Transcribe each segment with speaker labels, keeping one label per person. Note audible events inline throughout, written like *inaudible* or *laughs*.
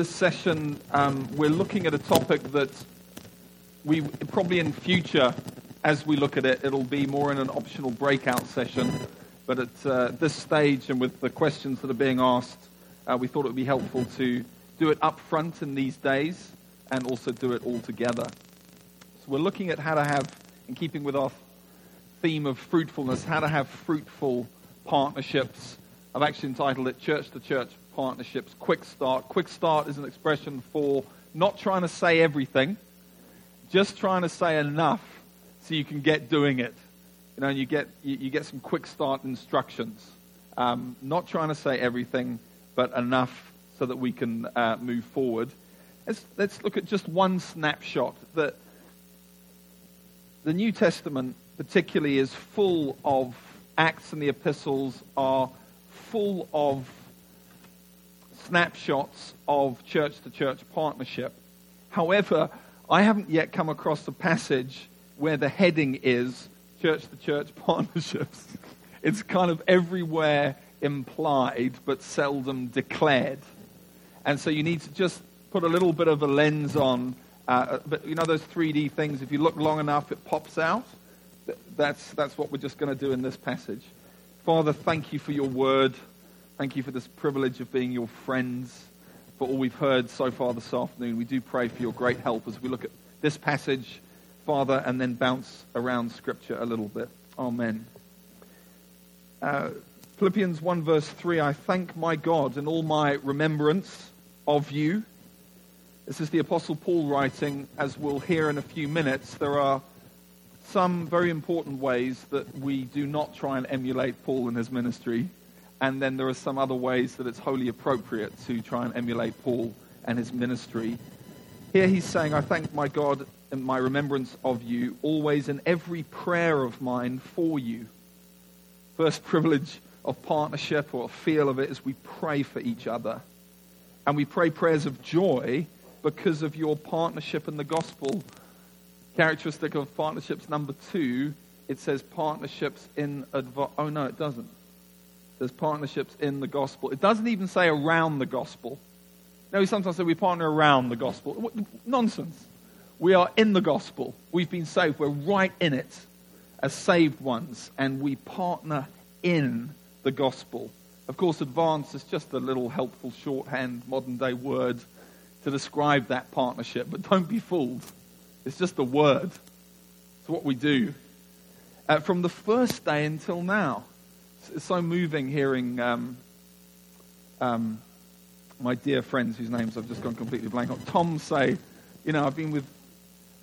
Speaker 1: this session, um, we're looking at a topic that we probably in future, as we look at it, it'll be more in an optional breakout session. But at uh, this stage and with the questions that are being asked, uh, we thought it would be helpful to do it up front in these days and also do it all together. So we're looking at how to have, in keeping with our theme of fruitfulness, how to have fruitful partnerships. I've actually entitled it Church to Church partnerships, quick start. Quick start is an expression for not trying to say everything, just trying to say enough so you can get doing it. You know, and you get, you, you get some quick start instructions. Um, not trying to say everything, but enough so that we can uh, move forward. Let's, let's look at just one snapshot. The, the New Testament, particularly, is full of Acts and the epistles are full of snapshots of church to church partnership. However, I haven't yet come across a passage where the heading is church to church partnerships. It's kind of everywhere implied but seldom declared. And so you need to just put a little bit of a lens on. Uh, but you know those 3D things, if you look long enough, it pops out. That's, that's what we're just going to do in this passage. Father, thank you for your word. Thank you for this privilege of being your friends, for all we've heard so far this afternoon. We do pray for your great help as we look at this passage, Father, and then bounce around Scripture a little bit. Amen. Uh, Philippians 1, verse 3 I thank my God in all my remembrance of you. This is the Apostle Paul writing, as we'll hear in a few minutes. There are some very important ways that we do not try and emulate Paul in his ministry and then there are some other ways that it's wholly appropriate to try and emulate Paul and his ministry. Here he's saying, I thank my God in my remembrance of you, always in every prayer of mine for you. First privilege of partnership or feel of it is we pray for each other. And we pray prayers of joy because of your partnership in the gospel. Characteristic of partnerships number two, it says partnerships in advice. Oh, no, it doesn't. There's partnerships in the gospel. It doesn't even say around the gospel. No, we sometimes say we partner around the gospel. Nonsense. We are in the gospel. We've been saved. We're right in it as saved ones, and we partner in the gospel. Of course, advance is just a little helpful shorthand modern day word to describe that partnership, but don't be fooled. It's just a word. It's what we do. Uh, from the first day until now it's so moving hearing um, um, my dear friends whose names I've just gone completely blank on. Tom say, you know, I've been with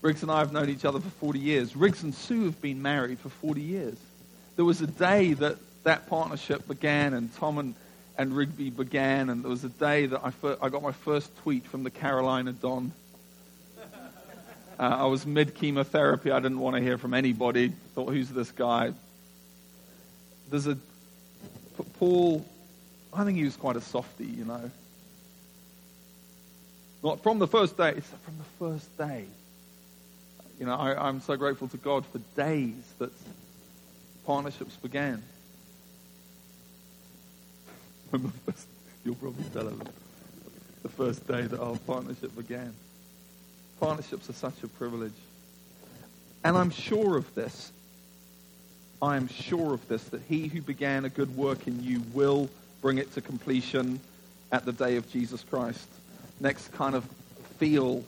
Speaker 1: Riggs and I have known each other for 40 years. Riggs and Sue have been married for 40 years. There was a day that that partnership began and Tom and, and Rigby began, and there was a day that I, fir- I got my first tweet from the Carolina Don. Uh, I was mid chemotherapy. I didn't want to hear from anybody. Thought, who's this guy? There's a Paul, I think he was quite a softy, you know. Not from the first day, it's from the first day. You know, I, am so grateful to God for days that partnerships began. *laughs* you'll probably tell them the first day that our partnership began. Partnerships are such a privilege. And I'm sure of this. I am sure of this, that he who began a good work in you will bring it to completion at the day of Jesus Christ. Next kind of feel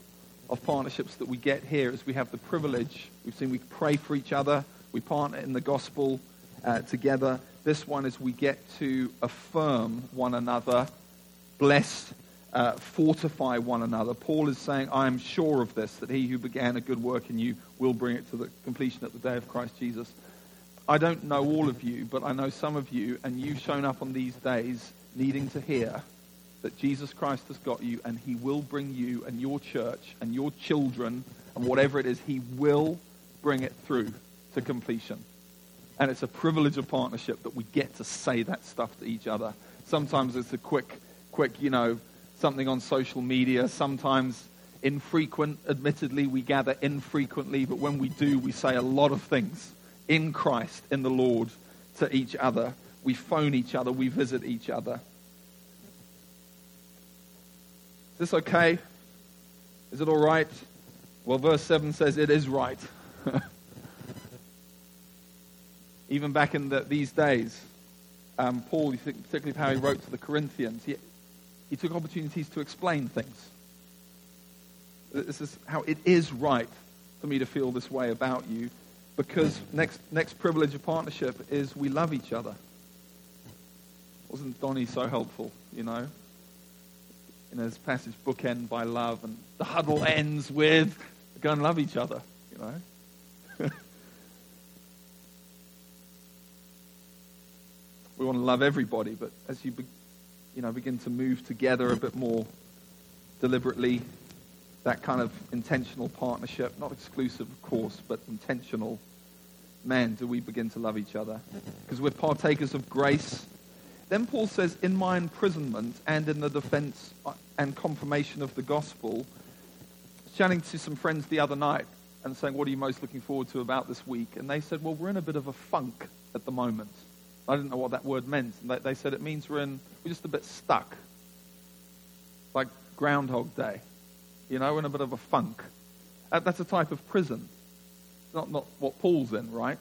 Speaker 1: of partnerships that we get here is we have the privilege. We've seen we pray for each other, we partner in the gospel uh, together. This one is we get to affirm one another, bless, uh, fortify one another. Paul is saying, I am sure of this, that he who began a good work in you will bring it to the completion at the day of Christ Jesus. I don't know all of you, but I know some of you, and you've shown up on these days needing to hear that Jesus Christ has got you, and he will bring you and your church and your children and whatever it is, he will bring it through to completion. And it's a privilege of partnership that we get to say that stuff to each other. Sometimes it's a quick, quick, you know, something on social media. Sometimes infrequent. Admittedly, we gather infrequently, but when we do, we say a lot of things in Christ, in the Lord, to each other. We phone each other, we visit each other. Is this okay? Is it all right? Well, verse 7 says it is right. *laughs* Even back in the, these days, um, Paul, particularly how he wrote to the Corinthians, he, he took opportunities to explain things. This is how it is right for me to feel this way about you because next, next privilege of partnership is we love each other. Wasn't Donnie so helpful, you know? In his passage, bookend by love, and the huddle ends with go and love each other, you know? *laughs* we want to love everybody, but as you, be, you know, begin to move together a bit more deliberately, that kind of intentional partnership, not exclusive, of course, but intentional, man, do we begin to love each other. Because we're partakers of grace. Then Paul says, in my imprisonment and in the defense uh, and confirmation of the gospel, chatting to some friends the other night and saying, what are you most looking forward to about this week? And they said, well, we're in a bit of a funk at the moment. I didn't know what that word meant. And they, said it means we're in, we're just a bit stuck. Like Groundhog Day. You know, we're in a bit of a funk. That's a type of prison. Not, not what Paul's in, right?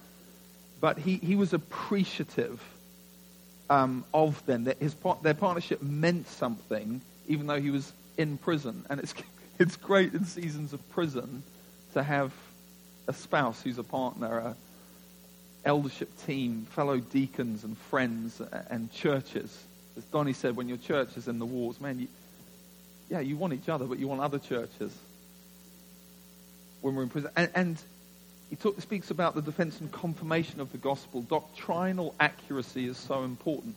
Speaker 1: But he, he was appreciative um, of them. That his, their partnership meant something, even though he was in prison. And it's, *laughs* it's great in seasons of prison to have a spouse who's a partner, a, eldership team, fellow deacons and friends and churches. As Donnie said, when your church is in the wars, man, you, yeah, you want each other, but you want other churches when we're in prison. And, and he talk, speaks about the defense and confirmation of the gospel. Doctrinal accuracy is so important.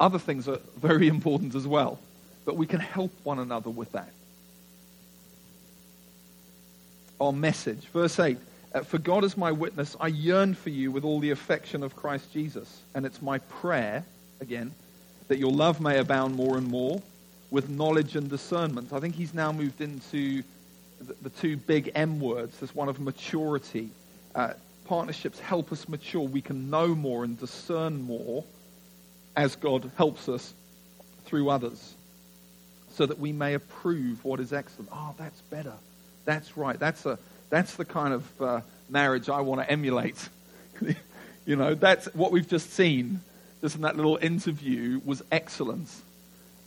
Speaker 1: Other things are *laughs* very important as well, but we can help one another with that. Our message, verse 8 uh, for God is my witness, I yearn for you with all the affection of Christ Jesus. And it's my prayer, again, that your love may abound more and more with knowledge and discernment. I think he's now moved into the, two big M words. There's one of maturity. Uh, partnerships help us mature. We can know more and discern more as God helps us through others so that we may approve what is excellent. Oh, that's better. That's right. That's a that's the kind of uh, marriage I want to emulate. *laughs* you know, that's what we've just seen, just in that little interview, was excellence.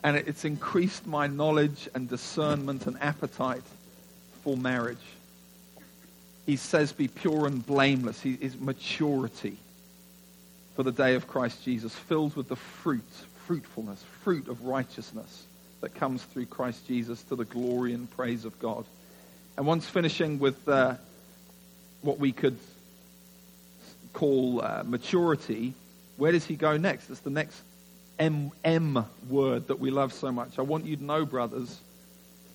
Speaker 1: And it's increased my knowledge and discernment and appetite marriage. He says, be pure and blameless. He is maturity for the day of Christ Jesus, filled with the fruit, fruitfulness, fruit of righteousness that comes through Christ Jesus to the glory and praise of God. And once finishing with uh, what we could call uh, maturity, where does he go next? It's the next M, M word that we love so much. I want you to know, brothers,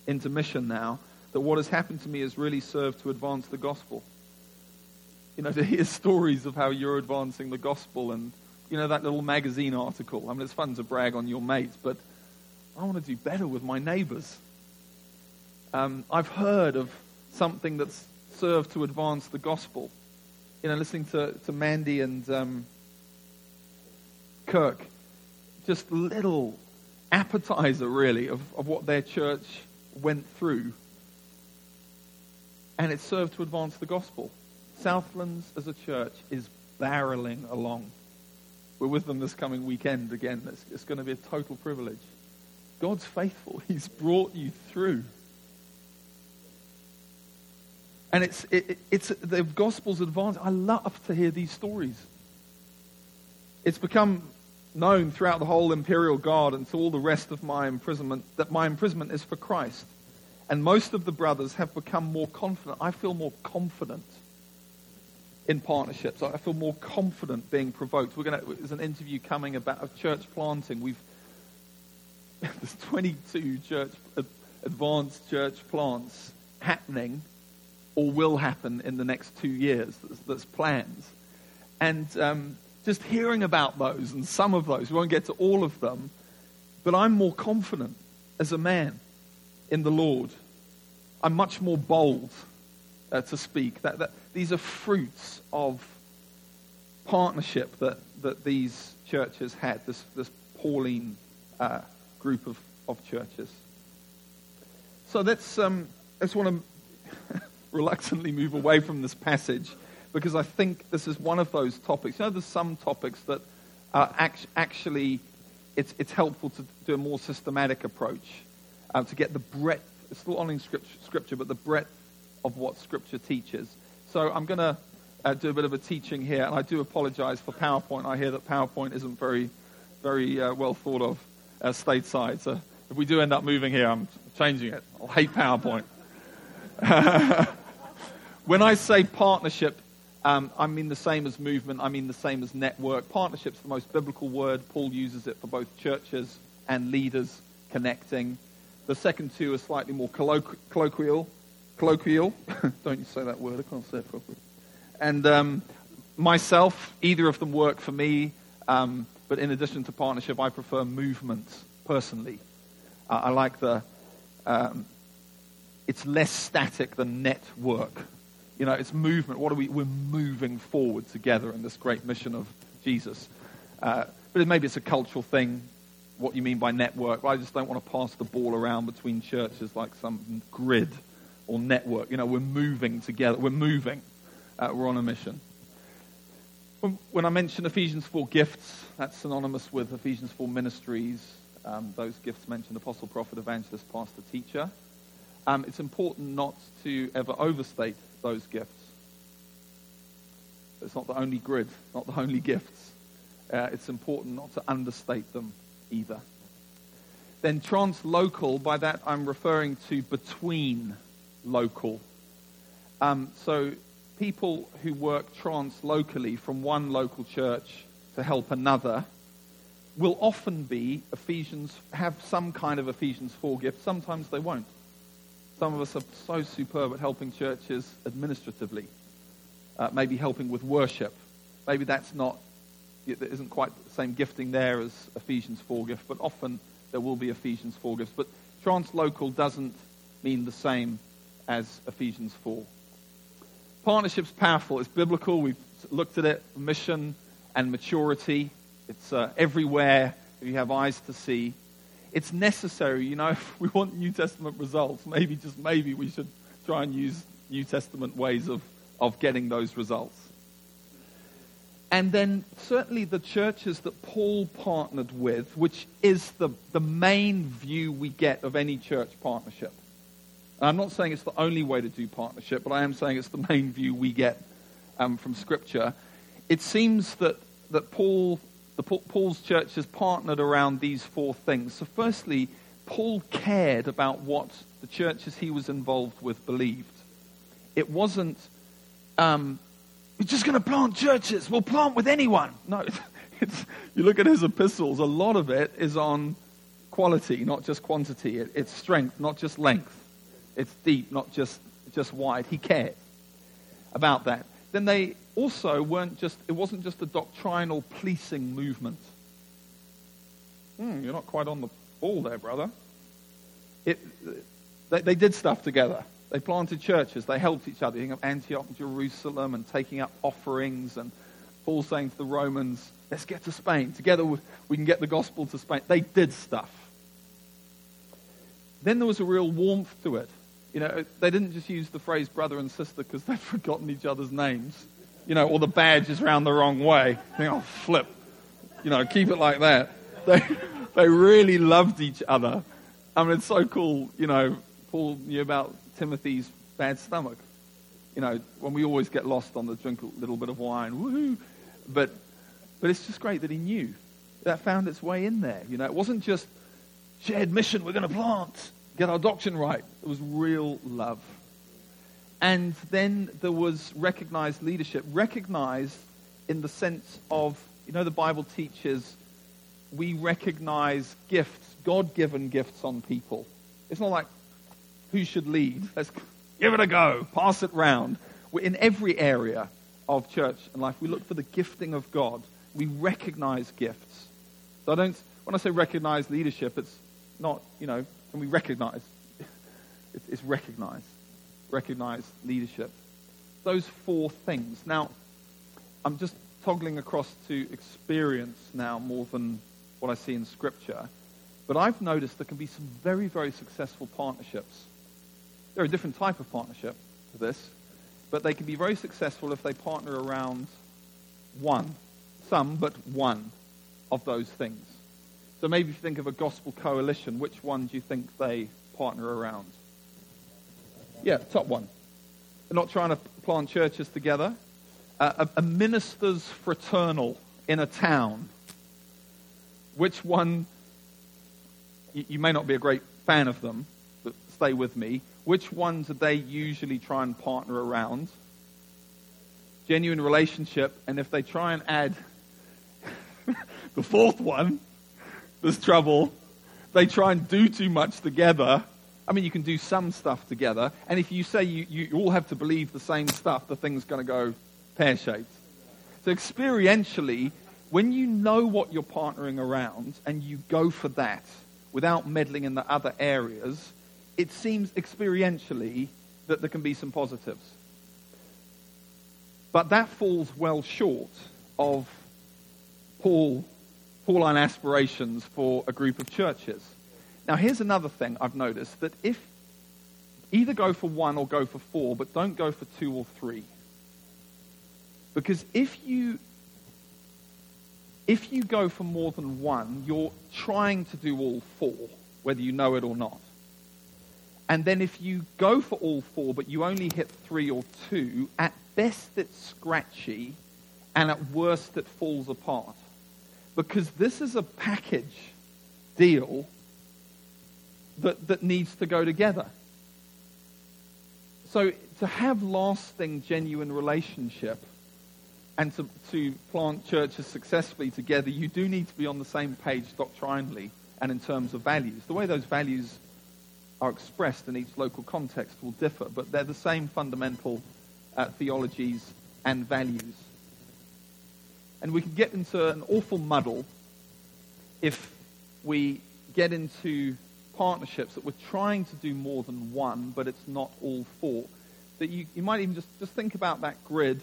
Speaker 1: intermission now, that what has happened to me has really served to advance the gospel. You know, to hear stories of how you're advancing the gospel and, you know, that little magazine article. I mean, it's fun to brag on your mates, but I want to do better with my neighbors. Um, I've heard of something that's served to advance the gospel. You know, listening to, to Mandy and um, Kirk, just little appetizer, really, of, of what their church went through. And it served to advance the gospel. Southlands as a church is barreling along. We're with them this coming weekend again. It's, it's going to be a total privilege. God's faithful. *laughs* He's brought you through. And it's, it, it's the gospel's advance. I love to hear these stories. It's become known throughout the whole imperial guard and to all the rest of my imprisonment that my imprisonment is for Christ. And most of the brothers have become more confident. I feel more confident in partnerships. I feel more confident being provoked. We're going to, there's an interview coming about of church planting. We've *laughs* there's 22 church advanced church plants happening or will happen in the next two years that's, that's plans. And um, just hearing about those and some of those, we won't get to all of them, but I'm more confident as a man in the Lord. I'm much more bold uh, to speak. That, that, these are fruits of partnership that, that these churches had, this, this Pauline uh, group of of churches. So let's, um, let's want to *laughs* reluctantly move away from this passage because I think this is one of those topics. You know, there's some topics that are act- actually, it's, it's helpful to do a more systematic approach uh, to get the breadth, it's still only scripture, scripture, but the breadth of what Scripture teaches. So I'm going to uh, do a bit of a teaching here, and I do apologize for PowerPoint. I hear that PowerPoint isn't very, very uh, well thought of uh, stateside. So if we do end up moving here, I'm changing it. I'll hate PowerPoint. *laughs* when I say partnership, um, I mean the same as movement. I mean the same as network. Partnership's the most biblical word. Paul uses it for both churches and leaders connecting. The second two are slightly more colloqu- colloquial. Colloquial. *laughs* Don't you say that word? I can't say it properly. And um, myself, either of them work for me. Um, but in addition to partnership, I prefer movement personally. Uh, I like the. Um, it's less static than network. You know, it's movement. What are we? We're moving forward together in this great mission of Jesus. Uh, but maybe it's a cultural thing. What you mean by network? I just don't want to pass the ball around between churches like some grid or network. You know, we're moving together. We're moving. Uh, we're on a mission. When I mention Ephesians 4 gifts, that's synonymous with Ephesians 4 ministries. Um, those gifts mentioned apostle, prophet, evangelist, pastor, teacher. Um, it's important not to ever overstate those gifts. It's not the only grid, not the only gifts. Uh, it's important not to understate them either. Then translocal, by that I'm referring to between local. Um, so people who work translocally from one local church to help another will often be Ephesians, have some kind of Ephesians 4 gift. Sometimes they won't. Some of us are so superb at helping churches administratively, uh, maybe helping with worship. Maybe that's not, there isn't quite the same gifting there as Ephesians 4 gift, but often there will be Ephesians 4 gifts. But translocal doesn't mean the same as Ephesians 4. Partnership's powerful. It's biblical. We've looked at it. Mission and maturity. It's uh, everywhere if you have eyes to see. It's necessary. You know, *laughs* if we want New Testament results, maybe, just maybe, we should try and use New Testament ways of, of getting those results. And then certainly the churches that Paul partnered with, which is the, the main view we get of any church partnership. I'm not saying it's the only way to do partnership, but I am saying it's the main view we get um, from Scripture. It seems that, that Paul, the, Paul's church has partnered around these four things. So, firstly, Paul cared about what the churches he was involved with believed. It wasn't, um, we're just going to plant churches. We'll plant with anyone. No, *laughs* you look at his epistles, a lot of it is on quality, not just quantity. It, it's strength, not just length. It's deep, not just, just wide. He cared about that. Then they also weren't just, it wasn't just a doctrinal policing movement. Hmm, you're not quite on the ball there, brother. It, they, they did stuff together. They planted churches. They helped each other. You think of Antioch and Jerusalem and taking up offerings and Paul saying to the Romans, let's get to Spain. Together we can get the gospel to Spain. They did stuff. Then there was a real warmth to it. You know, they didn't just use the phrase brother and sister because they'd *laughs* forgotten each other's names. You know, or the badge is round the wrong way. Think, oh, flip. You know, keep it like that. *laughs* They, they really loved each other. I mean, it's so cool. You know, Paul knew about Timothy's bad stomach. You know, when we always get lost on the drink a little bit of wine, woohoo. But, but it's just great that he knew. That found its way in there. You know, it wasn't just shared mission, we're going to plant get our doctrine right. It was real love. And then there was recognized leadership, recognized in the sense of, you know, the Bible teaches we recognize gifts, God given gifts on people. It's not like who should lead. Let's give it a go, pass it round. We're in every area of church and life, we look for the gifting of God. We recognize gifts. So I don't, when I say recognize leadership, it's not, you know, and we recognize. *laughs* It's, it's recognize. Recognize leadership. Those four things. Now, I'm just toggling across to experience now more than what I see in Scripture. But I've noticed there can be some very, very successful partnerships. They're a different type of partnership to this, but they can be very successful if they partner around one, some, but one of those things. So maybe if you think of a gospel coalition, which one do you think they partner around? Yeah, top one. They're not trying to plant churches together. Uh, a, a minister's fraternal in a town. Which one, you, you may not be a great fan of them, but stay with me. Which ones do they usually try and partner around? Genuine relationship, and if they try and add *laughs* the fourth one, there's trouble. They try and do too much together. I mean, you can do some stuff together, and if you say you, you all have to believe the same stuff, the thing's going to go pear shaped. So, experientially, when you know what you're partnering around and you go for that without meddling in the other areas, it seems experientially that there can be some positives. But that falls well short of Paul, Pauline aspirations for a group of churches. Now, here's another thing I've noticed that if either go for one or go for four, but don't go for two or three. Because if you if you go for more than one, you're trying to do all four, whether you know it or not. And then if you go for all four, but you only hit three or two, at best it's scratchy, and at worst it falls apart. Because this is a package deal that, that needs to go together. So to have lasting, genuine relationship and to, to plant churches successfully together, you do need to be on the same page doctrinally and in terms of values. The way those values are expressed in each local context will differ, but they're the same fundamental uh, theologies and values. And we can get into an awful muddle if we get into partnerships that we're trying to do more than one, but it's not all four. That you, you might even just, just think about that grid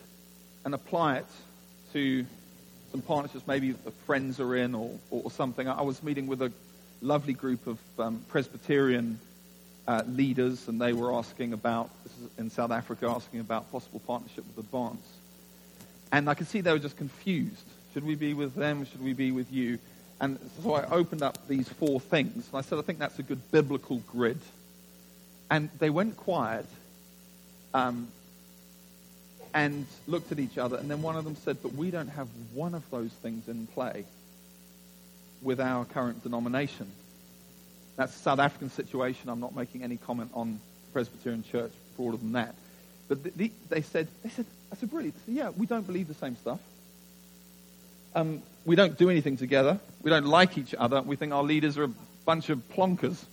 Speaker 1: and apply it to some partnerships maybe the friends are in or, or, something. I was meeting with a lovely group of um, Presbyterian uh, leaders, and they were asking about, in South Africa, asking about possible partnership with Advance. And I could see they were just confused. Should we be with them? Should we be with you? And so I opened up these four things, and I said, I think that's a good biblical grid. And they went quiet, um, and looked at each other, and then one of them said, But we don't have one of those things in play with our current denomination. That's a South African situation. I'm not making any comment on the Presbyterian Church broader than that. But the, the, they said, they said, I said, really? Said, yeah, we don't believe the same stuff. Um, we don't do anything together. We don't like each other. We think our leaders are a bunch of plonkers.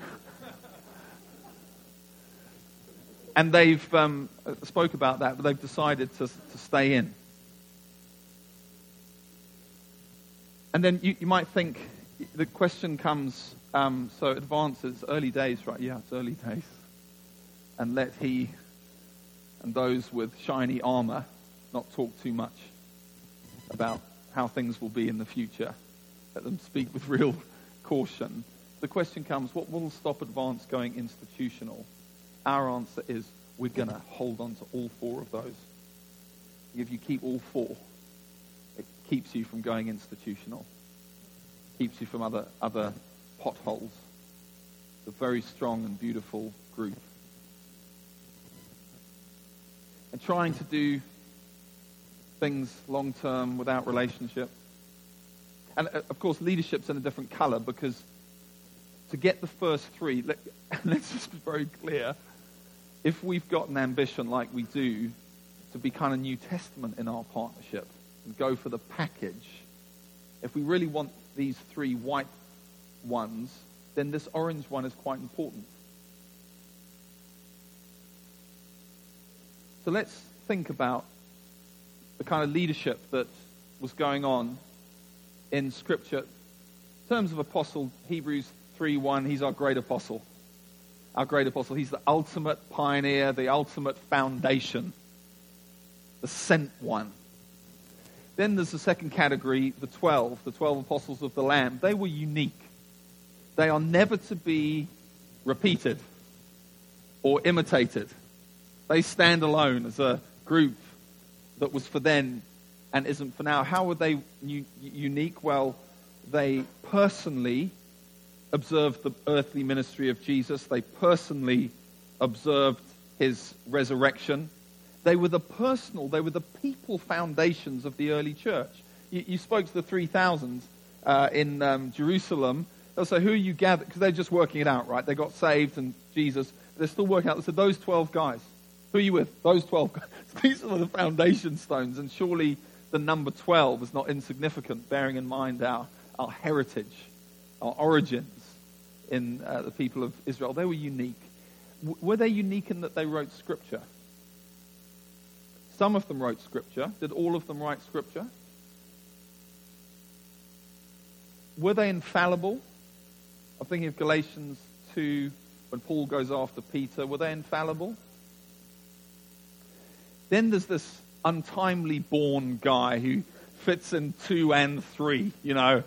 Speaker 1: *laughs* and they've um, spoke about that, but they've decided to, to stay in. And then you, you might think the question comes, um, so advances, early days, right? Yeah, it's early days. And let he and those with shiny armor not talk too much about how things will be in the future. Let them speak with *laughs* real caution. The question comes, what will stop advance going institutional? Our answer is we're going to hold on to all four of those. If you keep all four, it keeps you from going institutional, keeps you from other, other potholes. A very strong and beautiful group. And trying to do things long term without relationship. And uh, of course, leadership's in a different color because to get the first three, let, *laughs* let's just be very clear if we've got an ambition like we do to be kind of New Testament in our partnership and go for the package, if we really want these three white ones, then this orange one is quite important. So let's think about the kind of leadership that was going on in Scripture. In terms of apostle, Hebrews 3.1, he's our great apostle our great apostle. He's the ultimate pioneer, the ultimate foundation, the sent one. Then there's the second category, the 12, the 12 apostles of the Lamb. They were unique. They are never to be repeated or imitated. They stand alone as a group that was for then and isn't for now. How were they u- unique? Well, they personally observed the earthly ministry of Jesus, they personally observed his resurrection. They were the personal, they were the people foundations of the early church. You, you spoke to the 3,000 uh, in um, Jerusalem. They'll say, Who are you gathered? Because they're just working it out, right? They got saved and Jesus. They're still working out. They said, Those 12 guys. Who are you with? Those 12 guys. *laughs* These are the foundation stones. And surely the number 12 is not insignificant, bearing in mind our, our heritage, our origins in uh, the people of Israel. They were unique. W- were they unique in that they wrote Scripture? Some of them wrote Scripture. Did all of them write Scripture? Were they infallible? I'm thinking of Galatians 2 when Paul goes after Peter. Were they infallible? Then there's this untimely born guy who fits in two and three, you know.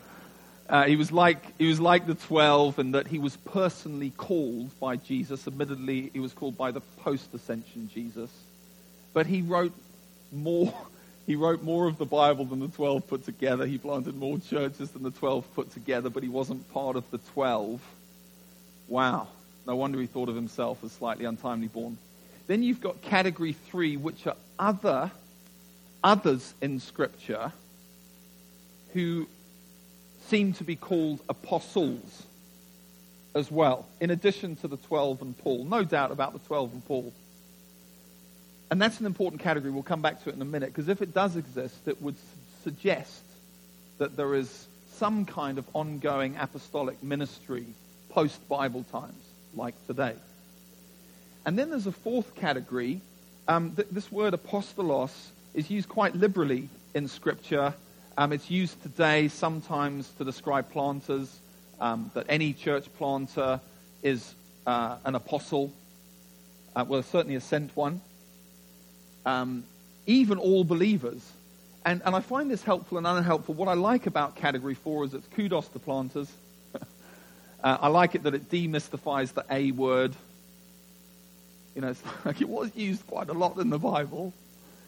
Speaker 1: Uh, he, was like, he was like the 12 in that he was personally called by Jesus. Admittedly, he was called by the post ascension Jesus. But he wrote more. He wrote more of the Bible than the 12 put together. He planted more churches than the 12 put together, but he wasn't part of the 12. Wow. No wonder he thought of himself as slightly untimely born. Then you've got category three, which are other, others in Scripture who seem to be called apostles as well, in addition to the 12 and Paul. No doubt about the 12 and Paul. And that's an important category. We'll come back to it in a minute, because if it does exist, it would suggest that there is some kind of ongoing apostolic ministry post Bible times, like today. And then there's a fourth category. Um, th- this word apostolos is used quite liberally in Scripture. Um, it's used today sometimes to describe planters, um, that any church planter is uh, an apostle. Uh, well, certainly a sent one um, even all believers. And, and I find this helpful and unhelpful. What I like about category four is it's kudos to planters. *laughs* uh, I like it that it demystifies the A word. You know, *laughs* like it was used quite a lot in the Bible.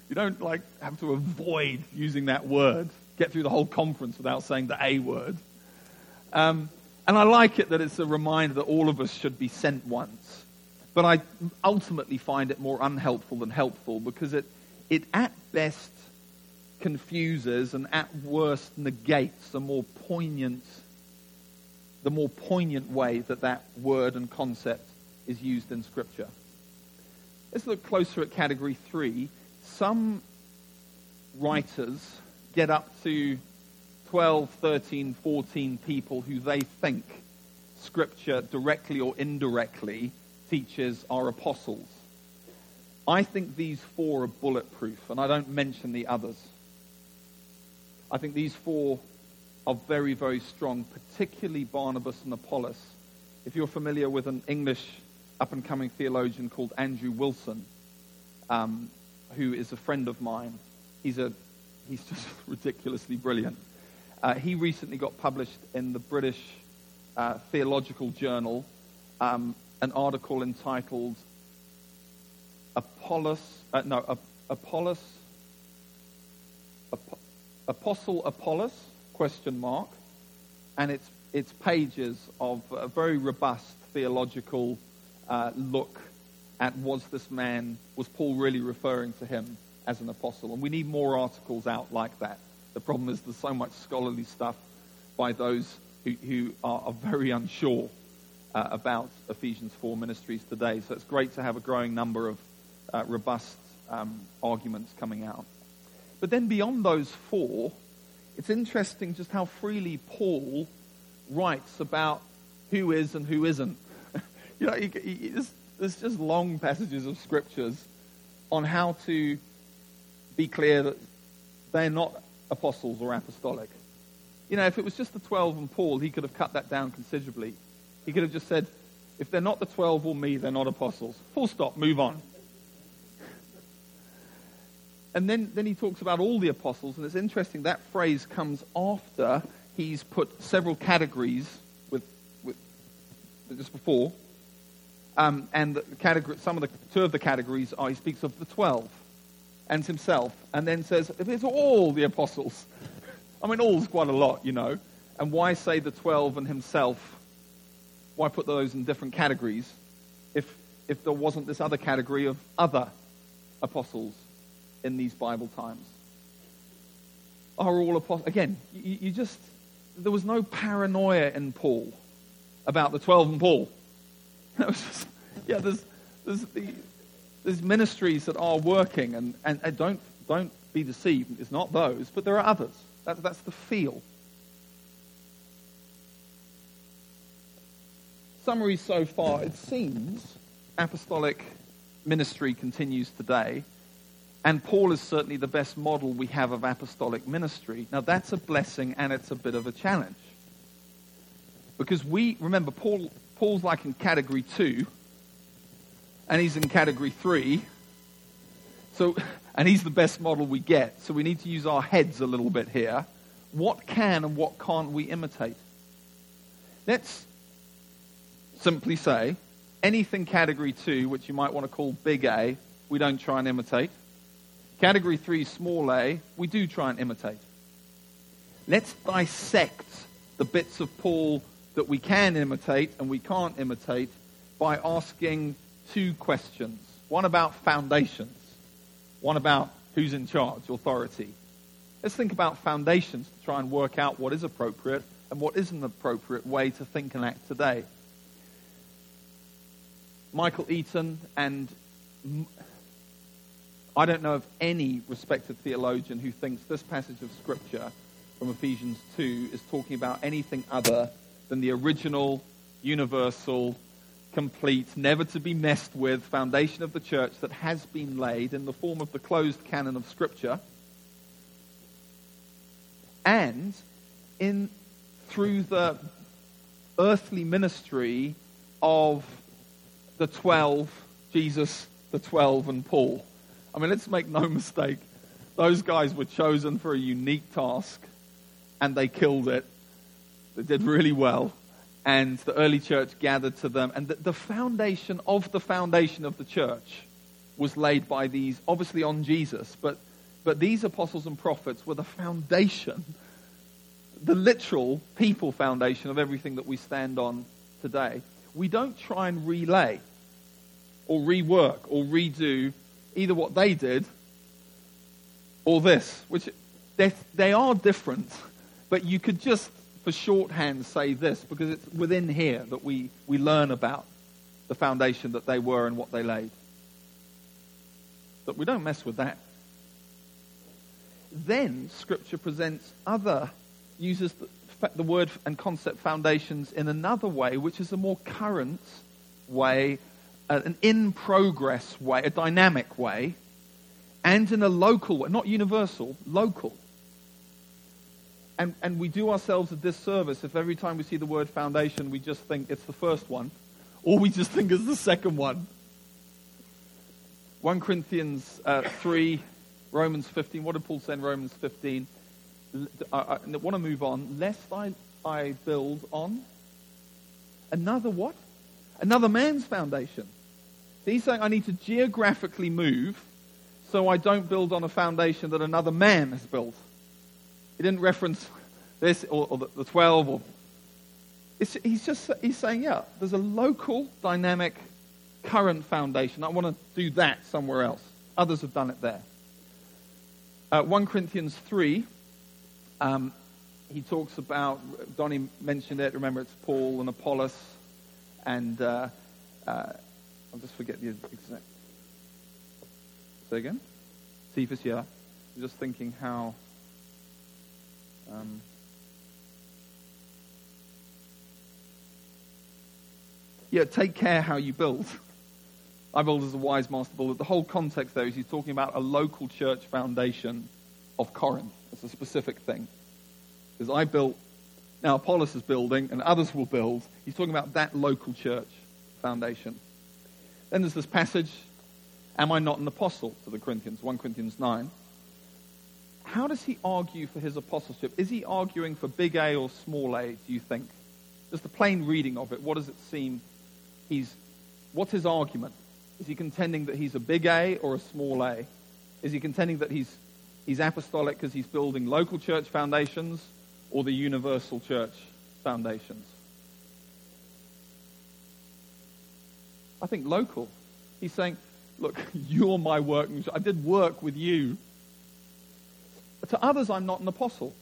Speaker 1: You don't like have to avoid using that word. Get through the whole conference without saying the A word. Um, and I like it that it's a reminder that all of us should be sent once. But I ultimately find it more unhelpful than helpful because it, it at best confuses and at worst negates the more poignant, the more poignant way that that word and concept is used in Scripture. Let's look closer at category three. Some writers get up to 12, 13, 14 people who they think Scripture directly or indirectly teachers are apostles. I think these four are bulletproof, and I don't mention the others. I think these four are very, very strong, particularly Barnabas and Apollos. If you're familiar with an English up and coming theologian called Andrew Wilson, um, who is a friend of mine, he's, a, he's *laughs* just ridiculously brilliant. Uh, he recently got published in the British uh, Theological Journal um, an article entitled Apollos, uh, no, Apollos, Ap- Apostle Apollos, question mark, and it's, it's pages of a very robust theological uh, look at was this man, was Paul really referring to him as an apostle? And we need more articles out like that. The problem is there's so much scholarly stuff by those who, who are, are very unsure uh, about Ephesians 4 ministries today. So it's great to have a growing number of uh, robust um, arguments coming out. But then beyond those four, it's interesting just how freely Paul writes about who is and who isn't. *laughs* you know, he, there's, there's just long passages of scriptures on how to be clear that they're not apostles or apostolic. You know, if it was just the 12 and Paul, he could have cut that down considerably. He could have just said, if they're not the 12 or me, they're not apostles. Full stop, move on. And then, then he talks about all the apostles, and it's interesting that phrase comes after he's put several categories with, with just before. Um, and the category, some of the two of the categories are he speaks of the twelve and himself, and then says it's all the apostles. I mean, all's quite a lot, you know. And why say the twelve and himself? Why put those in different categories if if there wasn't this other category of other apostles in these Bible times? Are all apostles again? You, you just there was no paranoia in Paul about the twelve and Paul. *laughs* Just, yeah, there's, there's, the, there's ministries that are working, and, and, and, don't, don't be deceived. It's not those, but there are others. That's, that's the feel. Summary so far it seems apostolic ministry continues today, and Paul is certainly the best model we have of apostolic ministry. Now, that's a blessing, and it's a bit of a challenge. Because we, remember, Paul Paul's like in category two, and he's in category three. So, *laughs* and he's the best model we get. So we need to use our heads a little bit here. What can and what can't we imitate? Let's simply say anything category two, which you might want to call big A, we don't try and imitate. Category three, small a, we do try and imitate. Let's dissect the bits of Paul that we can imitate and we can't imitate by asking two questions. One about foundations, one about who's in charge, authority. Let's think about foundations to try and work out what is appropriate and what isn't appropriate way to think and act today. Michael Eaton and I don't know of any respected theologian who thinks this passage of Scripture from Ephesians 2 is talking about anything other than the original, universal, complete, never to be messed with foundation of the church that has been laid in the form of the closed canon of Scripture. And in through the earthly ministry of the 12, Jesus, the 12, and Paul. I mean, let's make no *laughs* mistake. Those guys were chosen for a unique task, and they killed it they did really well. And the early church gathered to them. And the, the foundation of the foundation of the church was laid by these, obviously on Jesus, but, but these apostles and prophets were the foundation, the literal people foundation of everything that we stand on today. We don't try and relay or rework or redo either what they did or this, which they, are different, but you could just for shorthand say this because it's within here that we, we learn about the foundation that they were and what they laid. But we don't mess with that. Then Scripture presents other, uses the, word and concept foundations in another way, which is a more current way, uh, an in progress way, a dynamic way, and in a local way, not universal, local and, and we do ourselves a disservice if every time we see the word foundation, we just think it's the first one, or we just think it's the second one. 1 Corinthians uh, 3, Romans 15. What did Paul say in Romans 15? I, I, want to move on. Lest I, I build on another what? Another man's foundation. He's saying I need to geographically move so I don't build on a foundation that another man has built. He didn't reference this or, or the, the 12. Or, he's just he's saying, yeah, there's a local, dynamic, current foundation. I want to do that somewhere else. Others have done it there. Uh, 1 Corinthians 3, um, he talks about, Donnie mentioned it, remember it's Paul and Apollos, and uh, uh, I'll just forget the exact. Say again? Cephas, yeah. I'm just thinking how um, yeah, take care how you build. I build as a wise master builder. The whole context there is he's talking about a local church foundation of Corinth. It's a specific thing. Because I built, now Apollos is building, and others will build. He's talking about that local church foundation. Then there's this passage, Am I not an apostle to the Corinthians? 1 Corinthians 9 how does he argue for his apostleship? Is he arguing for big A or small a, do you think? just a plain reading of it, what does it seem he's, what's his argument? Is he contending that he's a big A or a small A? Is he contending that he's, he's apostolic because he's building local church foundations or the universal church foundations? I think local. He's saying, look, *laughs* you're my workmanship. I did work with you. To others, I'm not an apostle.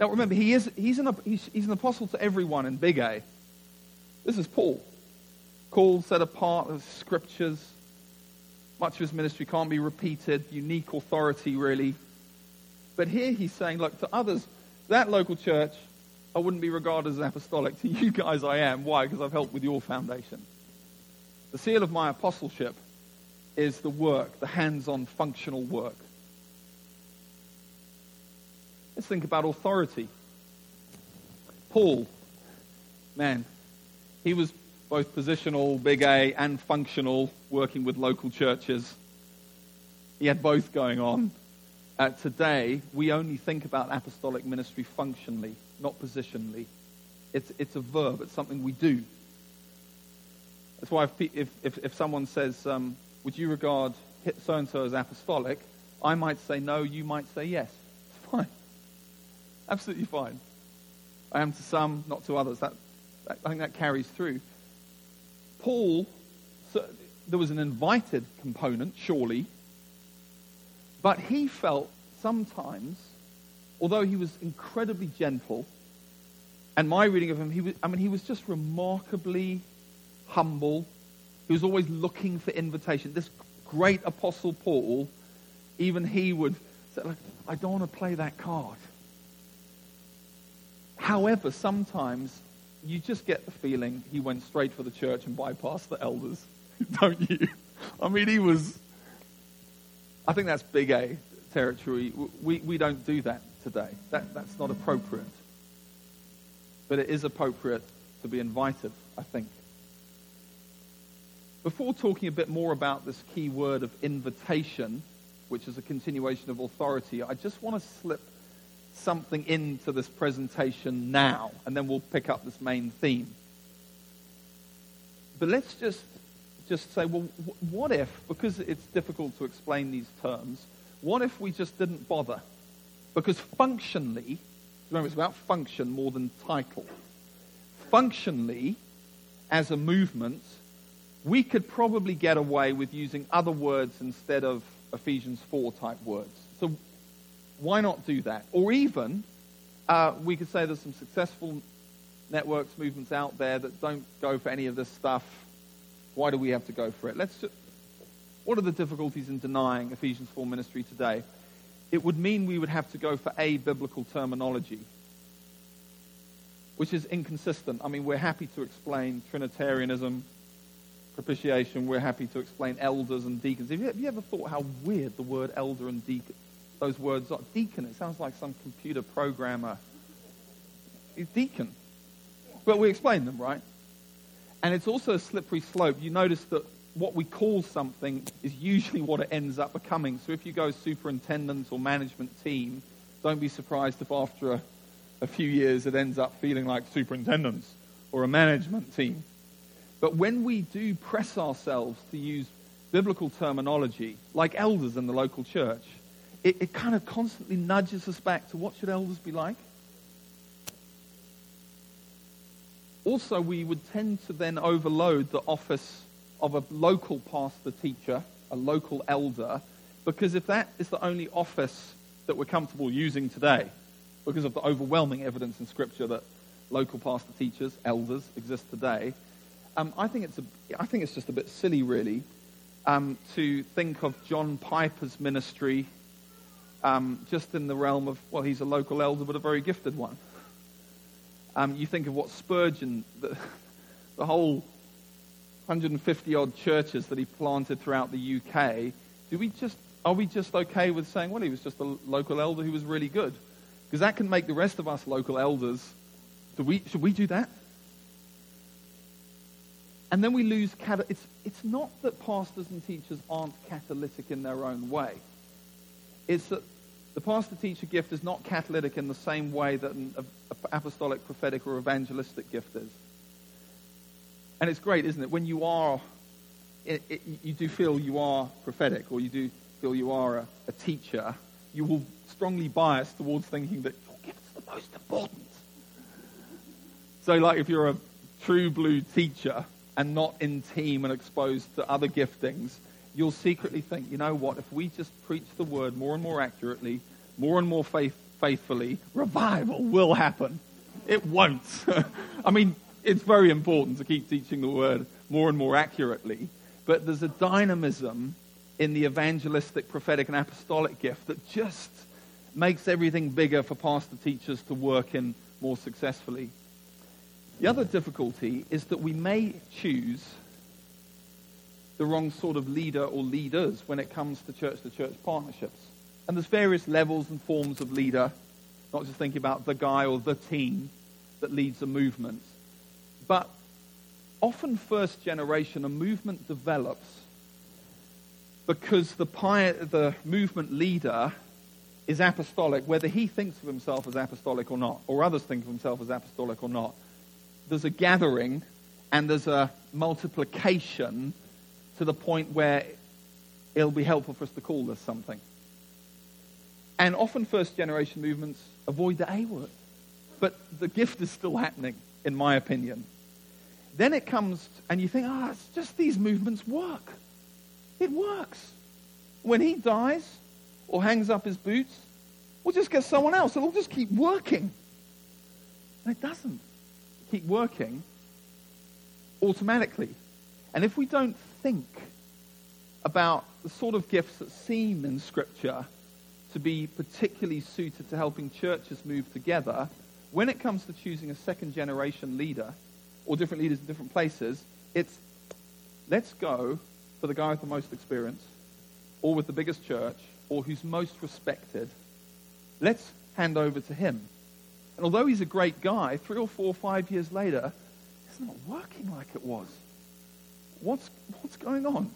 Speaker 1: Now remember, he is, he's, an, he's, he's an apostle to everyone in big A. This is Paul. Called, set apart, of scriptures. Much of his ministry can't be repeated. Unique authority, really. But here he's saying, look, to others, that local church, I wouldn't be regarded as apostolic. *laughs* To you guys, I am. Why? Because I've helped with your foundation. The seal of my apostleship is the work, the hands on functional work. Let's think about authority. Paul, man, he was both positional, big A, and functional, working with local churches. He had both going on. Uh, today, we only think about apostolic ministry functionally, not positionally. It's, it's a verb, it's something we do. That's why if, if, if someone says, um, Would you regard so and so as apostolic? I might say no, you might say yes. It's Fine. Absolutely fine. I am to some, not to others. That, that I think that carries through. Paul, there was an invited component, surely, but he felt sometimes, although he was incredibly gentle, and my reading of him, he was, I mean, he was just remarkably humble. He was always looking for invitation. This great apostle Paul, even he would say, I don't want to play that card. However, sometimes you just get the feeling he went straight for the church and bypassed the elders, *laughs* don't you? I mean, he was. I think that's big A territory. We, we don't do that today. That, that's not appropriate. But it is appropriate to be invited, I think. Before talking a bit more about this key word of invitation, which is a continuation of authority, I just want to slip something into this presentation now, and then we'll pick up this main theme. But let's just, just say, well, what if, because it's difficult to explain these terms, what if we just didn't bother? Because functionally, remember, it's about function more than title. Functionally, as a movement, we could probably get away with using other words instead of Ephesians 4 type words. So why not do that? Or even, uh, we could say there's some successful networks, movements out there that don't go for any of this stuff. Why do we have to go for it? Let's just, what are the difficulties in denying Ephesians 4 ministry today? It would mean we would have to go for a biblical terminology, which is inconsistent. I mean, we're happy to explain Trinitarianism, propitiation, we're happy to explain elders and deacons. Have you, have you ever thought how weird the word elder and deacon, those words are? Deacon, it sounds like some computer programmer. Deacon. But we explain them, right? And it's also a slippery slope. You notice that what we call something is usually what it ends up becoming. So if you go superintendent or management team, don't be surprised if after a, a few years it ends up feeling like superintendents or a management team. But when we do press ourselves to use biblical terminology, like elders in the local church, it, it kind of constantly nudges us back to what should elders be like? Also, we would tend to then overload the office of a local pastor teacher, a local elder, because if that is the only office that we're comfortable using today, because of the overwhelming evidence in Scripture that local pastor teachers, elders, exist today, um, I, think it's a, I think it's just a bit silly, really, um, to think of John Piper's ministry um, just in the realm of, well, he's a local elder, but a very gifted one. Um, you think of what Spurgeon, the, *laughs* the whole 150 odd churches that he planted throughout the UK, do we just, are we just okay with saying, well, he was just a local elder who was really good? Because that can make the rest of us local elders. Do we, should we do that? And then we lose, it's, it's not that pastors and teachers aren't catalytic in their own way. It's that The pastor teacher gift is not catalytic in the same way that an apostolic, prophetic, or evangelistic gift is. And it's great, isn't it? When you are, it, it, you do feel you are prophetic or you do feel you are a, a teacher, you will strongly bias towards thinking that your gift is the most important. So, like if you're a true blue teacher and not in team and exposed to other giftings, you'll secretly think, you know what, if we just preach the word more and more accurately, more and more faith, faithfully, revival will happen. It won't. *laughs* I mean, it's very important to keep teaching the word more and more accurately, but there's a dynamism in the evangelistic, prophetic, and apostolic gift that just makes everything bigger for pastor teachers to work in more successfully. The other difficulty is that we may choose the wrong sort of leader or leaders when it comes to church to church partnerships. And there's various levels and forms of leader, not just thinking about the guy or the team that leads a movement. But often, first generation, a movement develops because the, the movement leader is apostolic, whether he thinks of himself as apostolic or not, or others think of himself as apostolic or not. There's a gathering and there's a multiplication to the point where it'll be helpful for us to call this something. And often first generation movements avoid the A word. But the gift is still happening, in my opinion. Then it comes, and you think, ah, oh, it's just these movements work. It works. When he dies or hangs up his boots, we'll just get someone else. And it'll just keep working. And it doesn't keep working automatically. And if we don't think about the sort of gifts that seem in Scripture to be particularly suited to helping churches move together, when it comes to choosing a second generation leader or different leaders in different places, it's let's go for the guy with the most experience or with the biggest church or who's most respected. Let's hand over to him. And although he's a great guy, three or four or five years later, it's not working like it was. What's, what's going on?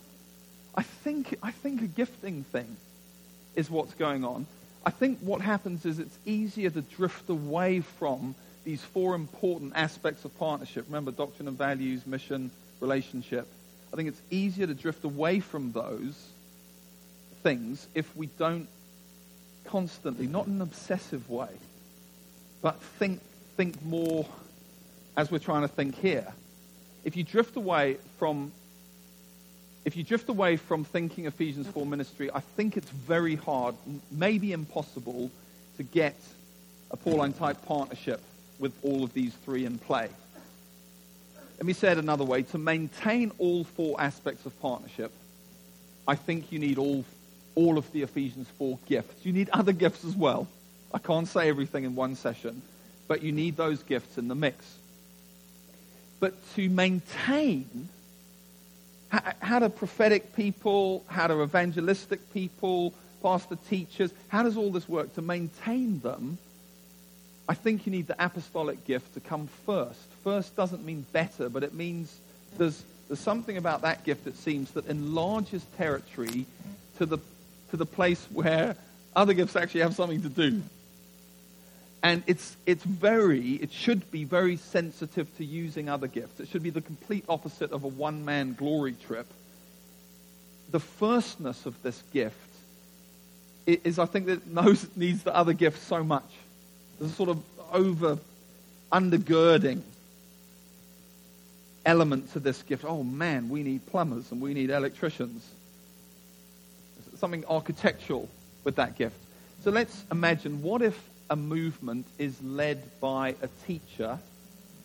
Speaker 1: I think, I think a gifting thing is what's going on. I think what happens is it's easier to drift away from these four important aspects of partnership. Remember, doctrine and values, mission, relationship. I think it's easier to drift away from those things if we don't constantly, not in an obsessive way, but think, think more as we're trying to think here if you drift away from if you drift away from thinking Ephesians 4 ministry, I think it's very hard, maybe impossible, to get a Pauline type partnership with all of these three in play. Let me say it another way. To maintain all four aspects of partnership, I think you need all, all of the Ephesians 4 gifts. You need other gifts as well. I can't say everything in one session, but you need those gifts in the mix. But to maintain, how do prophetic people, how do evangelistic people, pastor teachers, how does all this work? To maintain them, I think you need the apostolic gift to come first. First doesn't mean better, but it means there's, there's something about that gift, it seems, that enlarges territory to the, to the place where other gifts actually have something to do. And it's, it's very, it should be very sensitive to using other gifts. It should be the complete opposite of a one man glory trip. The firstness of this gift is, I think, that knows *laughs* needs the other gifts so much. There's a sort of over undergirding element to this gift. Oh man, we need plumbers and we need electricians. Something architectural with that gift. So let's imagine what if a movement is led by a teacher,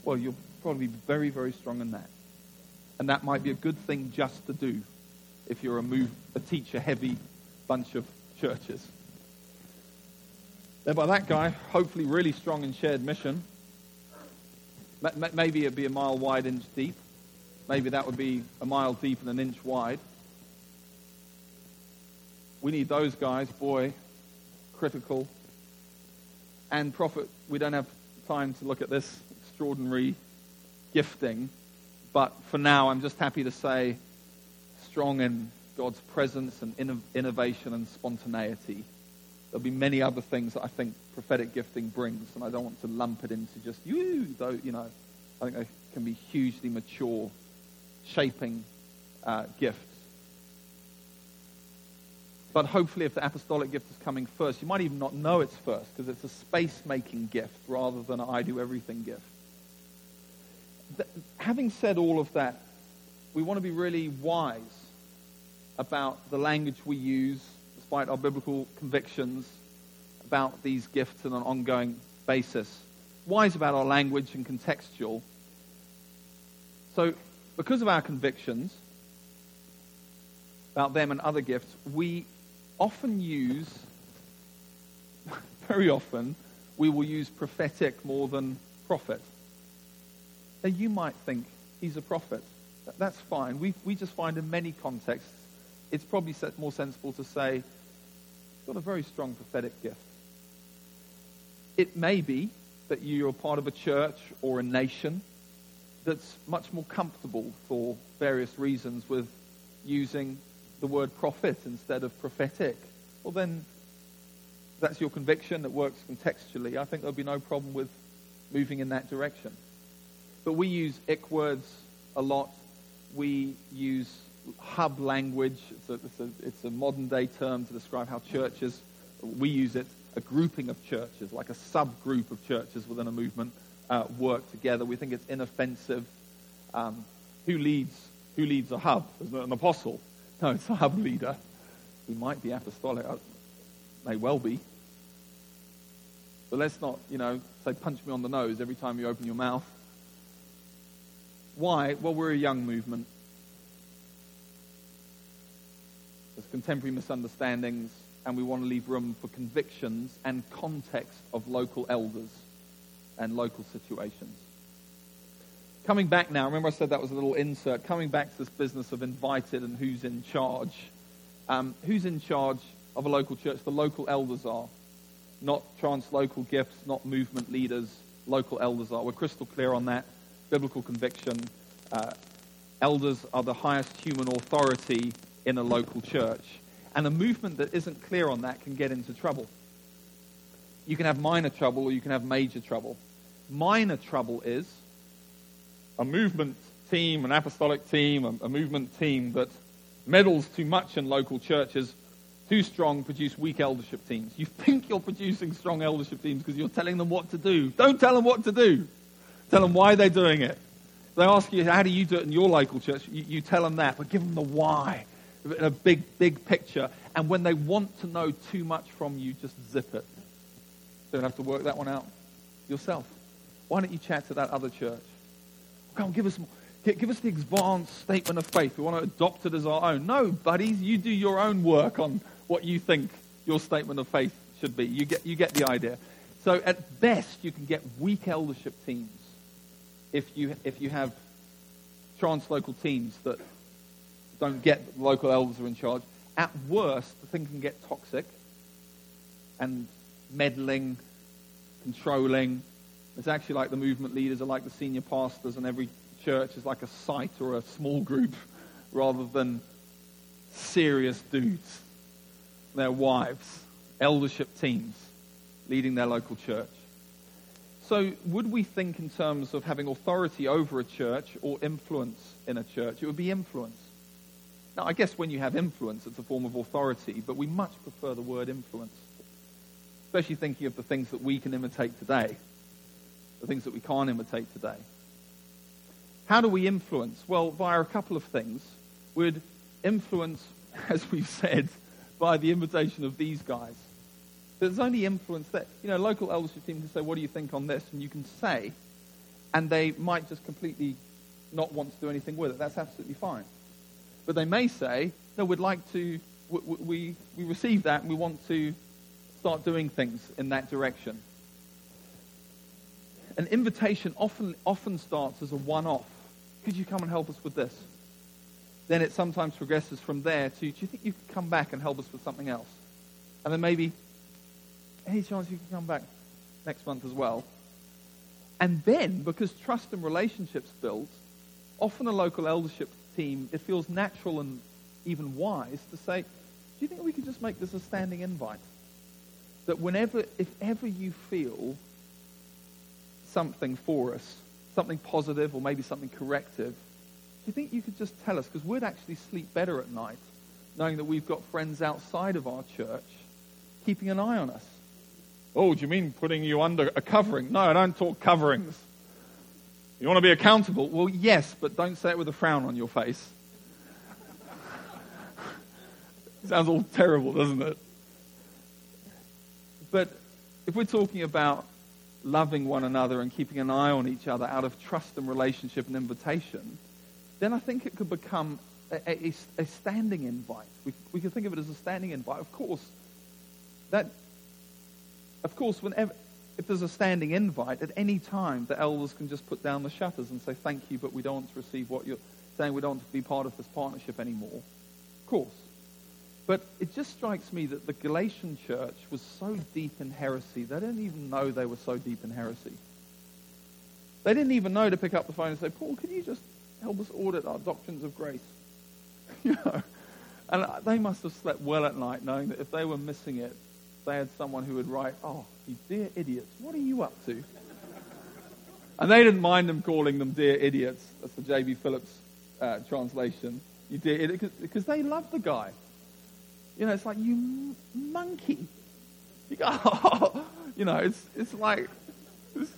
Speaker 1: well, you'll probably be very, very strong in that. And that might be a good thing just to do if you're a, move, a teacher heavy bunch of churches. Led by that guy, hopefully really strong in shared mission. Maybe it'd be a mile wide, inch deep. Maybe that would be a mile deep and an inch wide. We need those guys, boy, critical and prophet, we don't have time to look at this extraordinary gifting, but for now, I'm just happy to say strong in God's presence and innovation and spontaneity. There'll be many other things that I think prophetic gifting brings, and I don't want to lump it into just you, though, you know, I think they can be hugely mature, shaping uh, gifts. But hopefully, if the apostolic gift is coming first, you might even not know it's first because it's a space making gift rather than an I do everything gift. Th- having said all of that, we want to be really wise about the language we use, despite our biblical convictions about these gifts on an ongoing basis. Wise about our language and contextual. So, because of our convictions about them and other gifts, we often use, *laughs* very often, we will use prophetic more than prophet. Now, you might think he's a prophet. That's fine. We, we just find in many contexts it's probably more sensible to say he's got a very strong prophetic gift. It may be that you're part of a church or a nation that's much more comfortable for various reasons with using the word prophet instead of prophetic, well, then that's your conviction that works contextually. I think there'll be no problem with moving in that direction. But we use ick words a lot. We use hub language. It's a, it's, a, it's a modern day term to describe how churches, we use it, a grouping of churches, like a subgroup of churches within a movement, uh, work together. We think it's inoffensive. Um, who leads? Who leads a hub? An apostle? *laughs* No, it's a hub leader. He might be apostolic. May well be. But let's not, you know, say punch me on the nose every time you open your mouth. Why? Well, we're a young movement. There's contemporary misunderstandings, and we want to leave room for convictions and context of local elders and local situations. Coming back now, remember I said that was a little insert. Coming back to this business of invited and who's in charge. Um, who's in charge of a local church? The local elders are. Not trans-local gifts, not movement leaders. Local elders are. We're crystal clear on that. Biblical conviction. Uh, elders are the highest human authority in a local church. And a movement that isn't clear on that can get into trouble. You can have minor trouble or you can have major trouble. Minor trouble is a movement team, an apostolic team, a, a movement team that meddles too much in local churches, too strong, produce weak eldership teams. You think you're producing strong eldership teams because you're telling them what to do. Don't tell them what to do. Tell them why they're doing it. They ask you, how do you do it in your local church? You, you tell them that, but give them the why in a big, big picture. And when they want to know too much from you, just zip it. Don't have to work that one out yourself. Why don't you chat to that other church? Come give us, give us the advanced statement of faith. We want to adopt it as our own. No, buddies, you do your own work on what you think your statement of faith should be. You get, you get the idea. So at best, you can get weak eldership teams if you, if you have trans-local teams that don't get local elders are in charge. At worst, the thing can get toxic and meddling, controlling, it's actually like the movement leaders are like the senior pastors, and every church is like a site or a small group *laughs* rather than serious dudes. Their wives, eldership teams leading their local church. So, would we think in terms of having authority over a church or influence in a church? It would be influence. Now, I guess when you have influence, it's a form of authority, but we much prefer the word influence, especially thinking of the things that we can imitate today the things that we can't imitate today. How do we influence? Well, via a couple of things. We'd influence, *laughs* as we've said, by the invitation of these guys. There's only influence that, you know, local eldership team can say, what do you think on this? And you can say, and they might just completely not want to do anything with it. That's absolutely fine. But they may say, no, we'd like to, we, we, we receive that and we want to start doing things in that direction an invitation often, often starts as a one off. Could you come and help us with this? Then it sometimes progresses from there to, do you think you could come back and help us with something else? And then maybe, any chance you can come back next month as well? And then, because trust and relationships built, often a local eldership team, it feels natural and even wise to say, do you think we could just make this a standing invite? that whenever, if ever you feel something for us, something positive or maybe something corrective, do you think you could just tell us? Because we'd actually sleep better at night knowing that we've got friends outside of our church keeping an eye on us. Oh, do you mean putting you under a covering? No, I don't talk coverings. You want to be accountable? Well, yes, but don't say it with a frown on your face. *laughs* Sounds all terrible, doesn't it? But if we're talking about loving one another and keeping an eye on each other out of trust and relationship and invitation, then I think it could become a, a, a standing invite. We, we can think of it as a standing invite. Of course, that, of course, whenever, if there's a standing invite, at any time the elders can just put down the shutters and say, thank you, but we don't want to receive what you're saying. We don't want to be part of this partnership anymore. Of course. But it just strikes me that the Galatian church was so deep in heresy, they didn't even know they were so deep in heresy. They didn't even know to pick up the phone and say, Paul, can you just help us audit our doctrines of grace? *laughs* you know? And they must have slept well at night knowing that if they were missing it, they had someone who would write, Oh, you dear idiots, what are you up to? And they didn't mind them calling them dear idiots. That's the J.B. Phillips uh, translation. You dear idiot, because they loved the guy. You know, it's like, you monkey. You go, *laughs* oh, you know, it's, it's like, it's,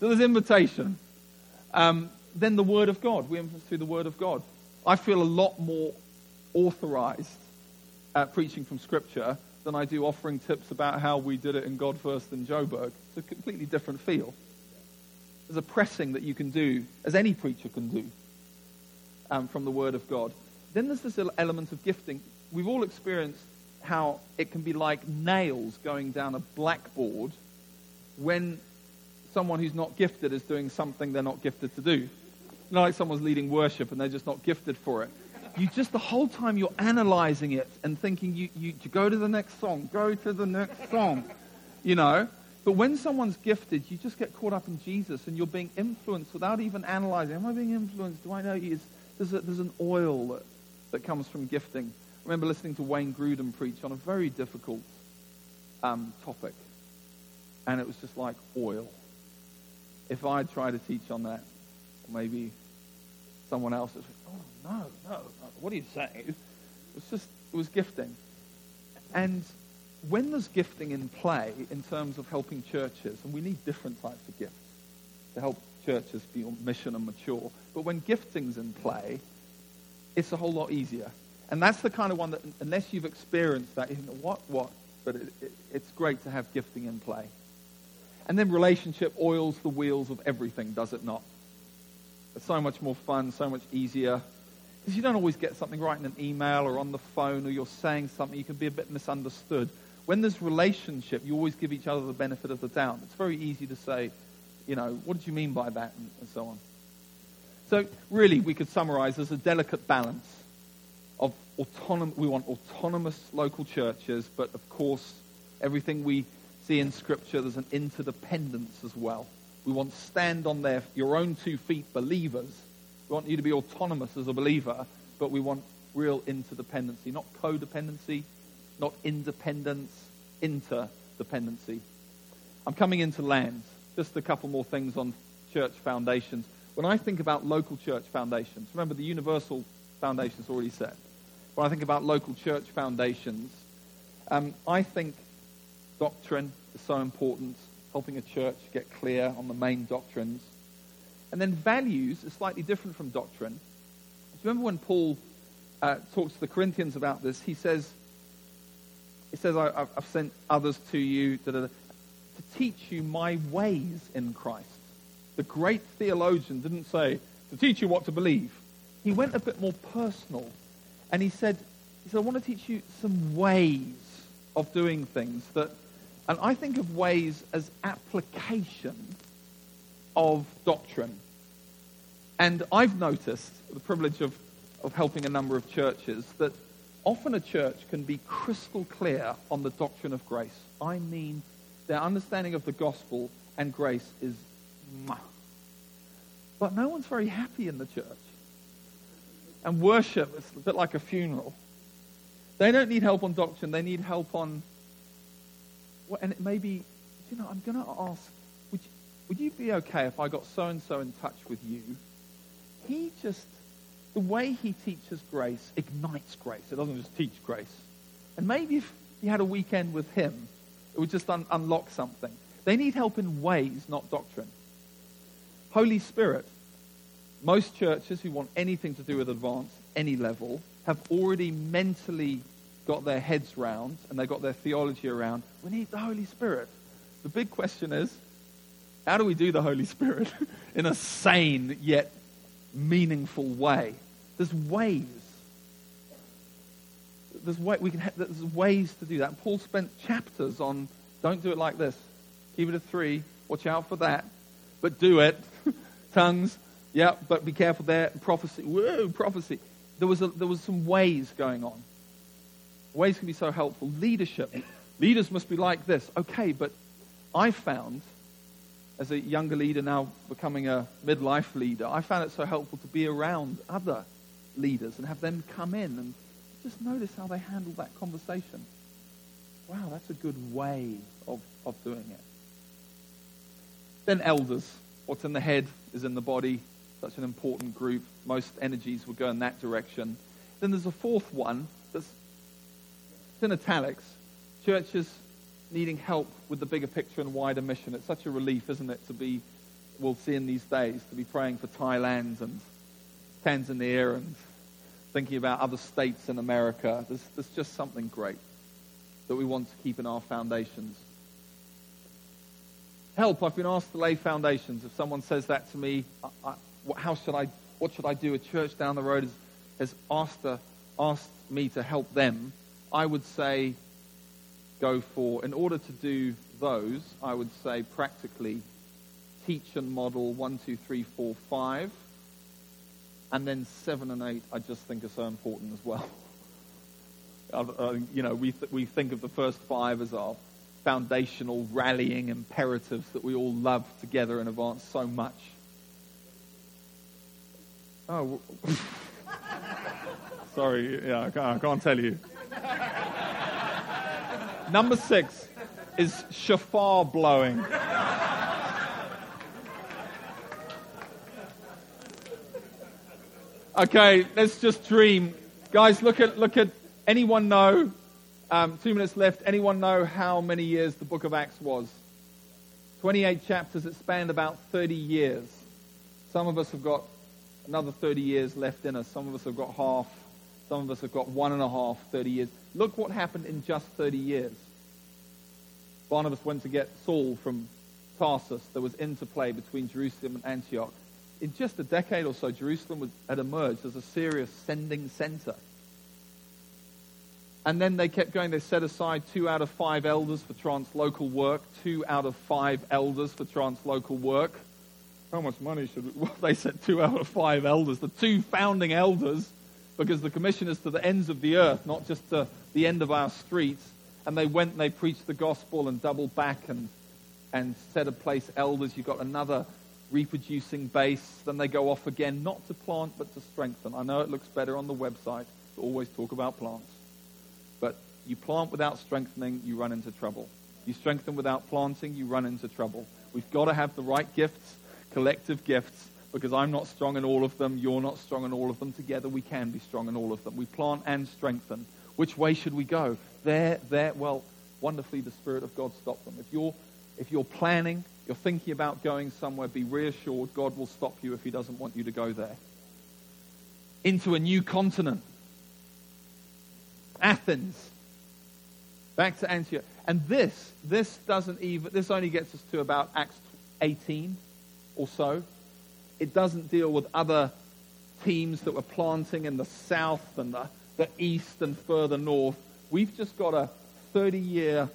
Speaker 1: so there's invitation. Um, then the Word of God. We emphasize through the Word of God. I feel a lot more authorized at preaching from Scripture than I do offering tips about how we did it in God First in Joburg. It's a completely different feel. There's a pressing that you can do, as any preacher can do, um, from the Word of God. Then there's this element of gifting. We've all experienced how it can be like nails going down a blackboard when someone who's not gifted is doing something they're not gifted to do. You know, like someone's leading worship and they're just not gifted for it. You just, the whole time you're analyzing it and thinking you, you, you go to the next song, go to the next song, you know. But when someone's gifted, you just get caught up in Jesus and you're being influenced without even analyzing. Am I being influenced? Do I know he is? There's, a, there's an oil that, that comes from gifting. Remember listening to Wayne Grudem preach on a very difficult um, topic. And it was just like oil. If I try to teach on that, maybe someone else is, oh, no, no, what are you saying? It was just, it was gifting. And when there's gifting in play in terms of helping churches, and we need different types of gifts to help churches be on mission and mature, but when gifting's in play, it's a whole lot easier. And that's the kind of one that, unless you've experienced that, you what, what? But it, it, it's great to have gifting in play. And then relationship oils the wheels of everything, does it not? It's so much more fun, so much easier. Because you don't always get something right in an email or on the phone or you're saying something, you can be a bit misunderstood. When there's relationship, you always give each other the benefit of the doubt. It's very easy to say, you know, what did you mean by that, and, and so on. So, really, we could summarize as a delicate balance of autonomous, we want autonomous local churches, but of course, everything we see in Scripture, there's an interdependence as well. We want stand on their, your own two feet believers. We want you to be autonomous as a believer, but we want real interdependency, not codependency, not independence, interdependency. I'm coming into land. Just a couple more things on church foundations. When I think about local church foundations, remember the universal foundations already set. When I think about local church foundations, um, I think doctrine is so important helping a church get clear on the main doctrines. And then values is slightly different from doctrine. Do you remember when Paul uh, talks to the Corinthians about this? He says, he says, I, have sent others to you to, to teach you my ways in Christ. The great theologian didn't say, to teach you what to believe. He went a bit more personal. And he said, he said, I want to teach you some ways of doing things that and I think of ways as application of doctrine. And I've noticed the privilege of, of helping a number of churches that often a church can be crystal clear on the doctrine of grace. I mean, their understanding of the gospel and grace is but no one's very happy in the church. And worship is a bit like a funeral. They don't need help on doctrine, they need help on Well, and it may be, you know, I'm going to ask, would you, would you be okay if I got so and so in touch with you? He just, the way he teaches grace ignites grace. It doesn't just teach grace. And maybe if you had a weekend with him, it would just un- unlock something. They need help in ways, not doctrine. Holy Spirit. Most churches who want anything to do with advance, any level, have already mentally got their heads round and they've got their theology around. We need the Holy Spirit. The big question is, how do we do the Holy Spirit *laughs* in a sane yet meaningful way? There's ways. There's, way, we can ha- there's ways to do that. Paul spent chapters on don't do it like this. Keep it at three. Watch out for that. But do it. *laughs* Tongues. Yeah, but be careful there. Prophecy. Whoa, prophecy. There was, a, there was some ways going on. Ways can be so helpful. Leadership. Leaders must be like this. Okay, but I found, as a younger leader now becoming a midlife leader, I found it so helpful to be around other leaders and have them come in and just notice how they handle that conversation. Wow, that's a good way of, of doing it. Then elders. What's in the head is in the body. Such an important group. Most energies will go in that direction. Then there's a fourth one that's in italics. Churches needing help with the bigger picture and wider mission. It's such a relief, isn't it, to be, we'll see in these days, to be praying for Thailand and Tanzania and thinking about other states in America. There's, there's just something great that we want to keep in our foundations. Help, I've been asked to lay foundations. If someone says that to me, I, how should I, what should I do? A church down the road has, has asked, to, asked me to help them. I would say go for, in order to do those, I would say practically teach and model one, two, three, four, five. And then seven and eight, I just think are so important as well. *laughs* Uh, you know, we, th- we think of the first five as our foundational rallying imperatives that we all love together in advance so much. Oh, *laughs* sorry, yeah, I can't, I can't tell you. Number six is shofar blowing. Okay, let's just dream. Guys, look at, look at Anyone know, um, two minutes left, anyone know how many years the book of Acts was? 28 chapters, it spanned about 30 years. Some of us have got another 30 years left in us. Some of us have got half. Some of us have got one and a half, 30 years. Look what happened in just 30 years. Barnabas went to get Saul from Tarsus. There was interplay between Jerusalem and Antioch. In just a decade or so, Jerusalem was, had emerged as a serious sending center and then they kept going. They set aside two out of five elders for translocal work, two out of five elders for translocal work. How much money should we? *laughs* Well, they said two out of five elders, the two founding elders, because the commission is to the ends of the earth, not just to the end of our streets. And they went and they preached the gospel and doubled back and, and set a place elders. You've got another reproducing base. Then they go off again, not to plant, but to strengthen. I know it looks better on the website to always talk about plants. But you plant without strengthening, you run into trouble. You strengthen without planting, you run into trouble. We've got to have the right gifts, collective gifts, because I'm not strong in all of them, you're not strong in all of them. Together we can be strong in all of them. We plant and strengthen. Which way should we go? There, there, well, wonderfully the Spirit of God stopped them. If you're, if you're planning, you're thinking about going somewhere, be reassured God will stop you if He doesn't want you to go there. Into a new continent. Athens, back to Antioch. And this, this doesn't even, this only gets us to about Acts 18 or so. It doesn't deal with other teams that were planting in the south and the, the east and further north. We've just got a 30 year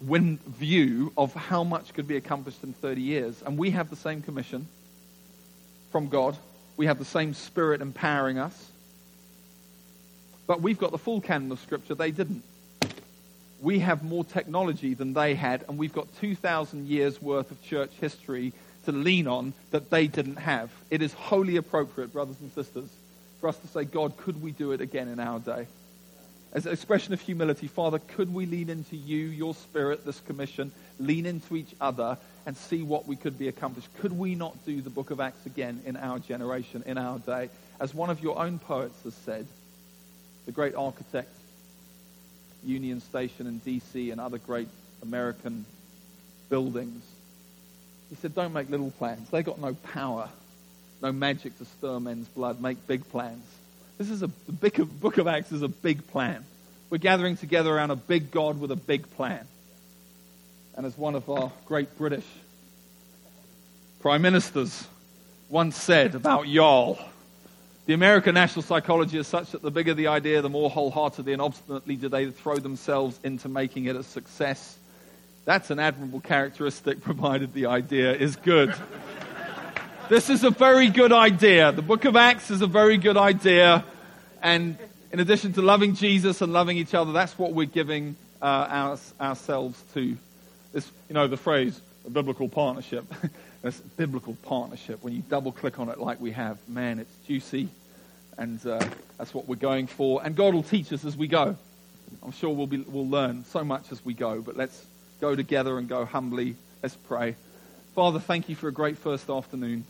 Speaker 1: wind view of how much could be accomplished in 30 years. And we have the same commission from God. We have the same spirit empowering us. But we've got the full canon of Scripture. They didn't. We have more technology than they had, and we've got 2,000 years worth of church history to lean on that they didn't have. It is wholly appropriate, brothers and sisters, for us to say, God, could we do it again in our day? as an expression of humility, Father, could we lean into you, your spirit, this commission, lean into each other and see what we could be accomplished? Could we not do the book of Acts again in our generation, in our day? As one of your own poets has said, the great architect, Union Station in D.C., and other great American buildings, he said, don't make little plans. They got no power, no magic to stir men's blood. Make big plans. This is a the book of Acts is a big plan. We're gathering together around a big God with a big plan. And as one of our great British prime ministers once said about Jarl, the American national psychology is such that the bigger the idea, the more wholeheartedly and obstinately do they throw themselves into making it a success. That's an admirable characteristic, provided the idea is good. This is a very good idea. The book of Acts is a very good idea. And in addition to loving Jesus and loving each other, that's what we're giving uh, our, ourselves to. This, you know, the phrase, a biblical partnership. *laughs* It's biblical partnership. When you double click on it like we have, man, it's juicy. And uh, that's what we're going for. And God will teach us as we go. I'm sure we'll, be, we'll learn so much as we go. But let's go together and go humbly. Let's pray. Father, thank you for a great first afternoon.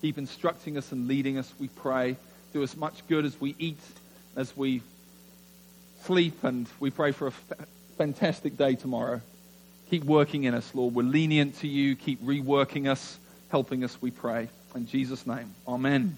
Speaker 1: Keep instructing us and leading us, we pray. Do us much good as we eat, as we sleep, and we pray for a fantastic day tomorrow. Keep working in us, Lord. We're lenient to you. Keep reworking us, helping us, we pray. In Jesus' name, amen.